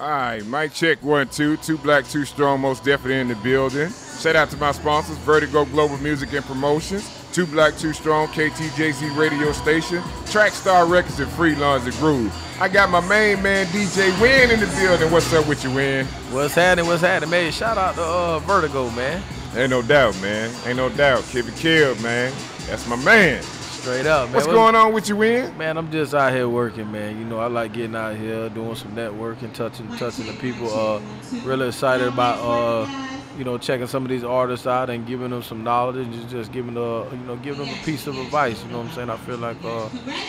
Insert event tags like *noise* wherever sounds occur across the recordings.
All right, mic check one, two. Two black, two strong, most definitely in the building. Shout out to my sponsors, Vertigo Global Music and Promotions, Two Black, Two Strong, KTJZ Radio Station, Trackstar Records, and Freelance and Groove. I got my main man, DJ Winn, in the building. What's up with you, Winn? What's happening? What's happening, man? Shout out to uh, Vertigo, man. Ain't no doubt, man. Ain't no doubt. Keep it killed, man. That's my man. Straight up, man. What's going on with you, Winn? Man, I'm just out here working, man. You know, I like getting out here, doing some networking, touching, touching the people. Uh, really excited about, uh, you know, checking some of these artists out and giving them some knowledge and just, just giving, a, you know, giving them a piece of advice. You know what I'm saying? I feel like uh,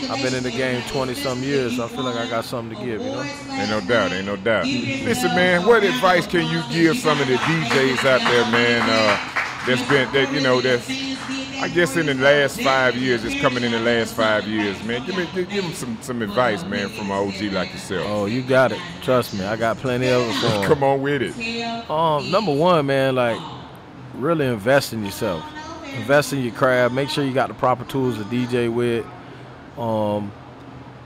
I've been in the game 20 some years, so I feel like I got something to give. You know? Ain't no doubt. Ain't no doubt. Listen, man. What advice can you give some of the DJs out there, man? Uh, that's been that you know that's I guess in the last five years, it's coming in the last five years, man. Give me, give, them some, some advice, man, from an OG like yourself. Oh, you got it. Trust me, I got plenty of it for. *laughs* Come on with it. Um, number one, man, like really invest in yourself. Invest in your craft. Make sure you got the proper tools to DJ with. Um,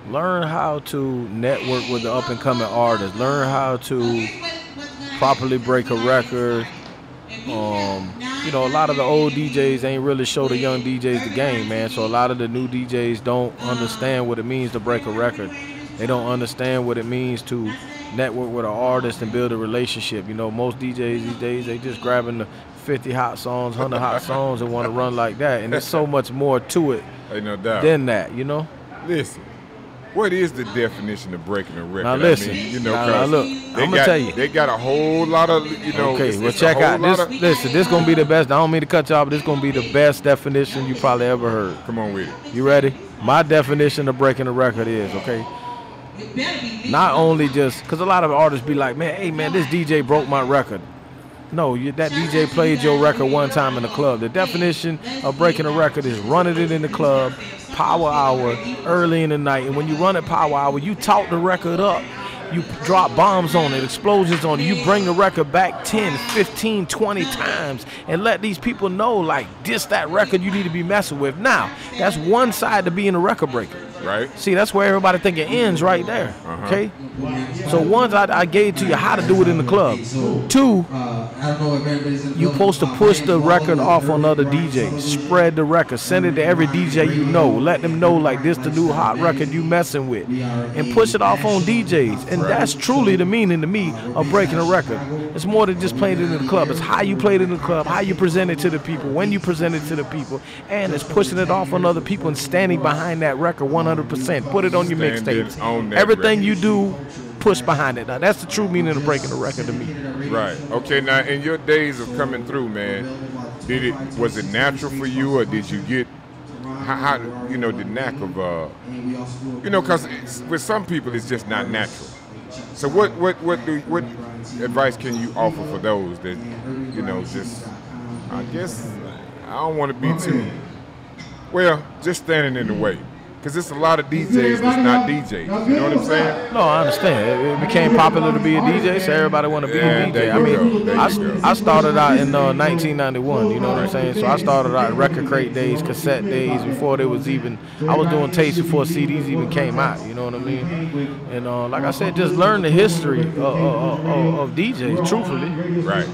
learn how to network with the up and coming artists. Learn how to properly break a record. Um, you know, a lot of the old DJs ain't really show the young DJs the game, man. So a lot of the new DJs don't understand what it means to break a record. They don't understand what it means to network with an artist and build a relationship. You know, most DJs these days they just grabbing the 50 hot songs, 100 hot *laughs* songs and want to run like that. And there's so much more to it Ain't no doubt. than that, you know. listen, what is the definition of breaking a record? Now I listen, mean, you know, now- now look, they I'ma got, tell you. they got a whole lot of, you know. Okay, it's- well it's check out this. of- listen, this gonna be the best. I don't mean to cut y'all, but this gonna be the best definition you probably ever heard. Come on with it. You ready? My definition of breaking a record is okay. Not only just because a lot of artists be like, man, hey man, this DJ broke my record. No, you, that DJ played your record one time in the club. The definition of breaking a record is running it in the club, power hour, early in the night. And when you run it power hour, you talk the record up. You drop bombs on it, explosions on it. You bring the record back 10, 15, 20 times and let these people know, like, this, that record you need to be messing with. Now, that's one side to being a record breaker. Right? See, that's where everybody think it ends right there. Uh-huh. Okay? So once I, I gave to you how to do it in the club. Two, you supposed to push the record off on other DJs. Spread the record. Send it to every DJ you know. Let them know like this the new hot record you messing with. And push it off on DJs. And that's truly the meaning to me of breaking a record. It's more than just playing it in the club. It's how you play it in the club, how you present it to the people, when you present it to the people, and it's pushing it off on other people and standing behind that record 100%. Put it on your mixtapes. Everything record. you do, push behind it. Now, that's the true meaning of breaking a record to me. Right. Okay. Now, in your days of coming through, man, did it was it natural for you, or did you get how, how you know the knack of uh, you know, because with some people it's just not natural. So what what what do what advice can you offer for those that you know just I guess I don't want to be too well just standing in the way because it's a lot of DJs that's not DJs. You know what I'm saying? No, I understand. It, it became popular to be a DJ, so everybody want to be Yeah, a there DJ. I mean, go, I. I started out in uh, 1991. You know what I'm saying? So I started out in record crate days, cassette days, before there was even. I was doing tapes before CDs even came out. You know what I mean? And uh, like I said, just learn the history of, of, of, of DJs. Truthfully, Right.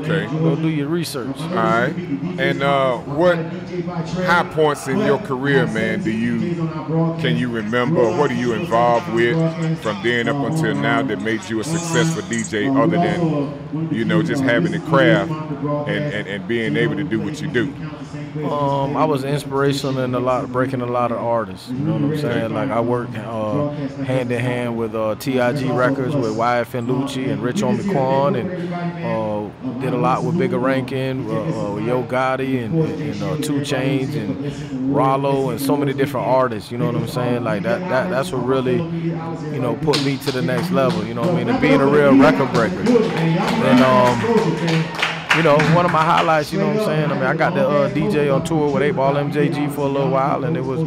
Okay. go do your research. All right. And uh, what high points in your career, man, do you can you remember? What are you involved with from then up until now that made you a successful DJ, other than you know just having the craft and, and, and being able to do what you do? Um, I was inspirational in a lot, breaking a lot of artists. You know what I'm saying? Like I worked uh, hand in hand with uh, TIG Records with YFN Lucci and Rich Homie Quan, and uh, did a lot with Bigga Rankin, uh, uh, Yo Gotti, and, and uh, 2 Chainz, and Rollo, and so many different artists. You know what I'm saying? Like that, that that's what really, you know, put me to the next level. You know what I mean? And being a real record breaker. And um, you know, one of my highlights, you know what I'm saying? I mean, I got the uh, DJ on tour with 8 Ball MJG for a little while, and it was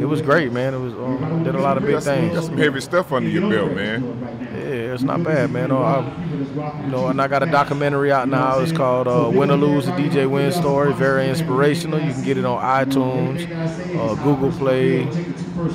it was great, man. It was um, did a lot of big Got some, got things. some heavy stuff under your belt, man. Yeah, it's not bad, man. Oh, I, you know, and I got a documentary out now. It's called uh, Win or Lose: The DJ Winn Story. Very inspirational. You can get it on iTunes, uh, Google Play,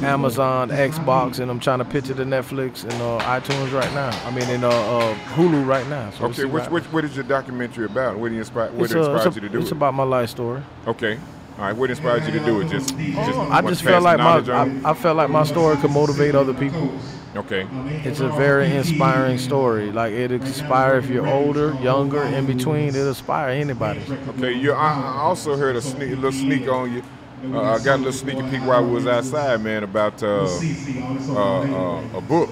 Amazon, Xbox, and I'm trying to pitch it to Netflix and uh, iTunes right now. I mean, in uh, uh, Hulu right now. So Okay, which, which, what is your documentary about? What inspired, what uh, inspired it's, you to do it's it? about my life story. Okay. All right, what inspired you to do it? Just, just I just felt like my? I, I felt like my story could motivate other people. Okay. It's a very inspiring story. Like it inspire if you're older, younger, in between. It inspire anybody. Okay, you. I, I also heard a, sneak, a little sneak on you. Uh, I got a little sneaky peek while we was outside, man, about uh, uh, uh, a book.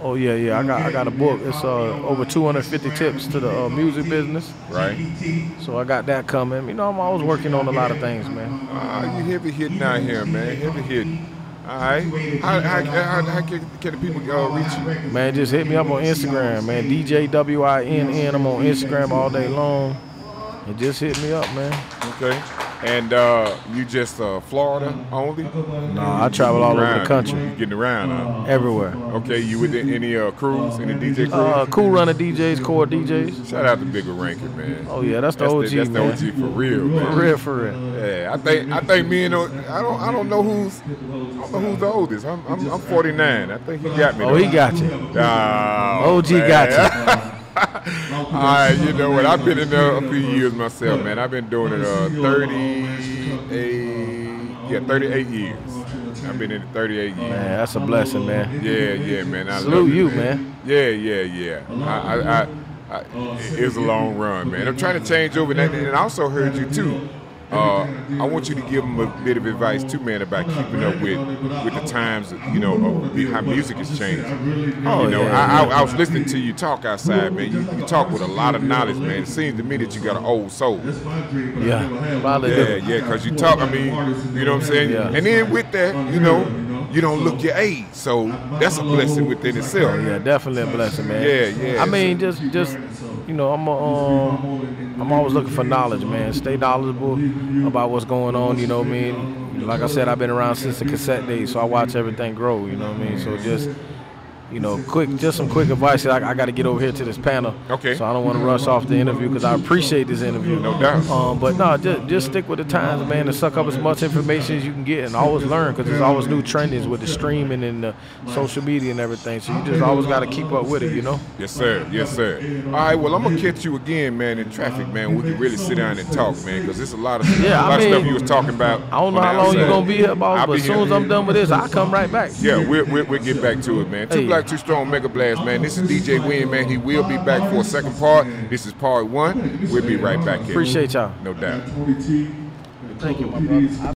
Oh yeah, yeah. I got I got a book. It's uh, over 250 tips to the uh, music business. Right. So I got that coming. You know, I'm always working on a lot of things, man. Uh, you heavy hitting out here, man. Heavy hitting. All right. How, how, how, how can, can the people uh, reach you? Man, just hit me up on Instagram, man. DJ W I N N. I'm on Instagram all day long. And just hit me up, man. Okay. And uh, you just uh, Florida only? Nah, I travel all over Around. the country, You getting around, huh? everywhere. Okay, you with any uh, crews, any DJ crews? Uh, cool runner DJs, core DJs. Shout out to Bigga Rankin, man. Oh yeah, that's the That's OG, the, that's the. OG for real, man. For real, for real. Yeah, I think I think me and O- I don't I don't know who's I don't know who's the oldest. I'm I'm, I'm 49. I think he got me. Oh, he got you. Oh, OG man. got you. *laughs* All right, you know what? I've been in there a few years myself, man. I've been doing it uh 38 yeah 38 years. I've been in it 38 years. Man, that's a blessing, man. Yeah, yeah, man. I Salute you, man. Yeah, yeah, yeah. I, I, I, I, it was a long run, man. I'm trying to change over, and I also heard you too. Uh, I want you to give them a bit of advice too, man, about keeping up with with the times, you know, of how music has changed. Oh, you know, yeah. I, I, I was listening to you talk outside, man. You, you talk with a lot of knowledge, man. It seems to me that you got an old soul. Yeah, probably Yeah, do. yeah, because you talk, I mean, you know what I'm saying? Yeah. And then with that, you know, you don't look your age. So that's a blessing within itself. Yeah, definitely a blessing, man. Yeah, yeah. I mean, just, just, you know, I'm, a, um, I'm always looking for knowledge, man. Stay knowledgeable about what's going on. You know what I mean? Like I said, I've been around since the cassette days, so I watch everything grow. You know what I mean? So just, you know, quick, just some quick advice. I, I got to get over here to this panel. Okay. So I don't want to rush off the interview because I appreciate this interview. No doubt. Um, but no, just, just stick with the times, man, and suck up as much information as you can get, and always learn because there's always new trendings with the streaming and the social media and everything. So you just always got to keep up with it, you know. Yes, sir. Yes, sir. All right. Well, I'm gonna catch you again, man, in traffic, man. We can really sit down and talk, man, because there's a lot of Yeah, a lot mean, of stuff you was talking about. I don't know how long you're gonna be here, boss, but as soon as I'm done with this, I'll come right back. Yeah, we'll, we'll, we'll get back to it, man. Two Hey. Black, Two Strong, Mega Blast, man. This is DJ Winn, man. He will be back for a second part. This is part one. We'll be right back here. Appreciate y'all. No doubt. Thank you, my brother.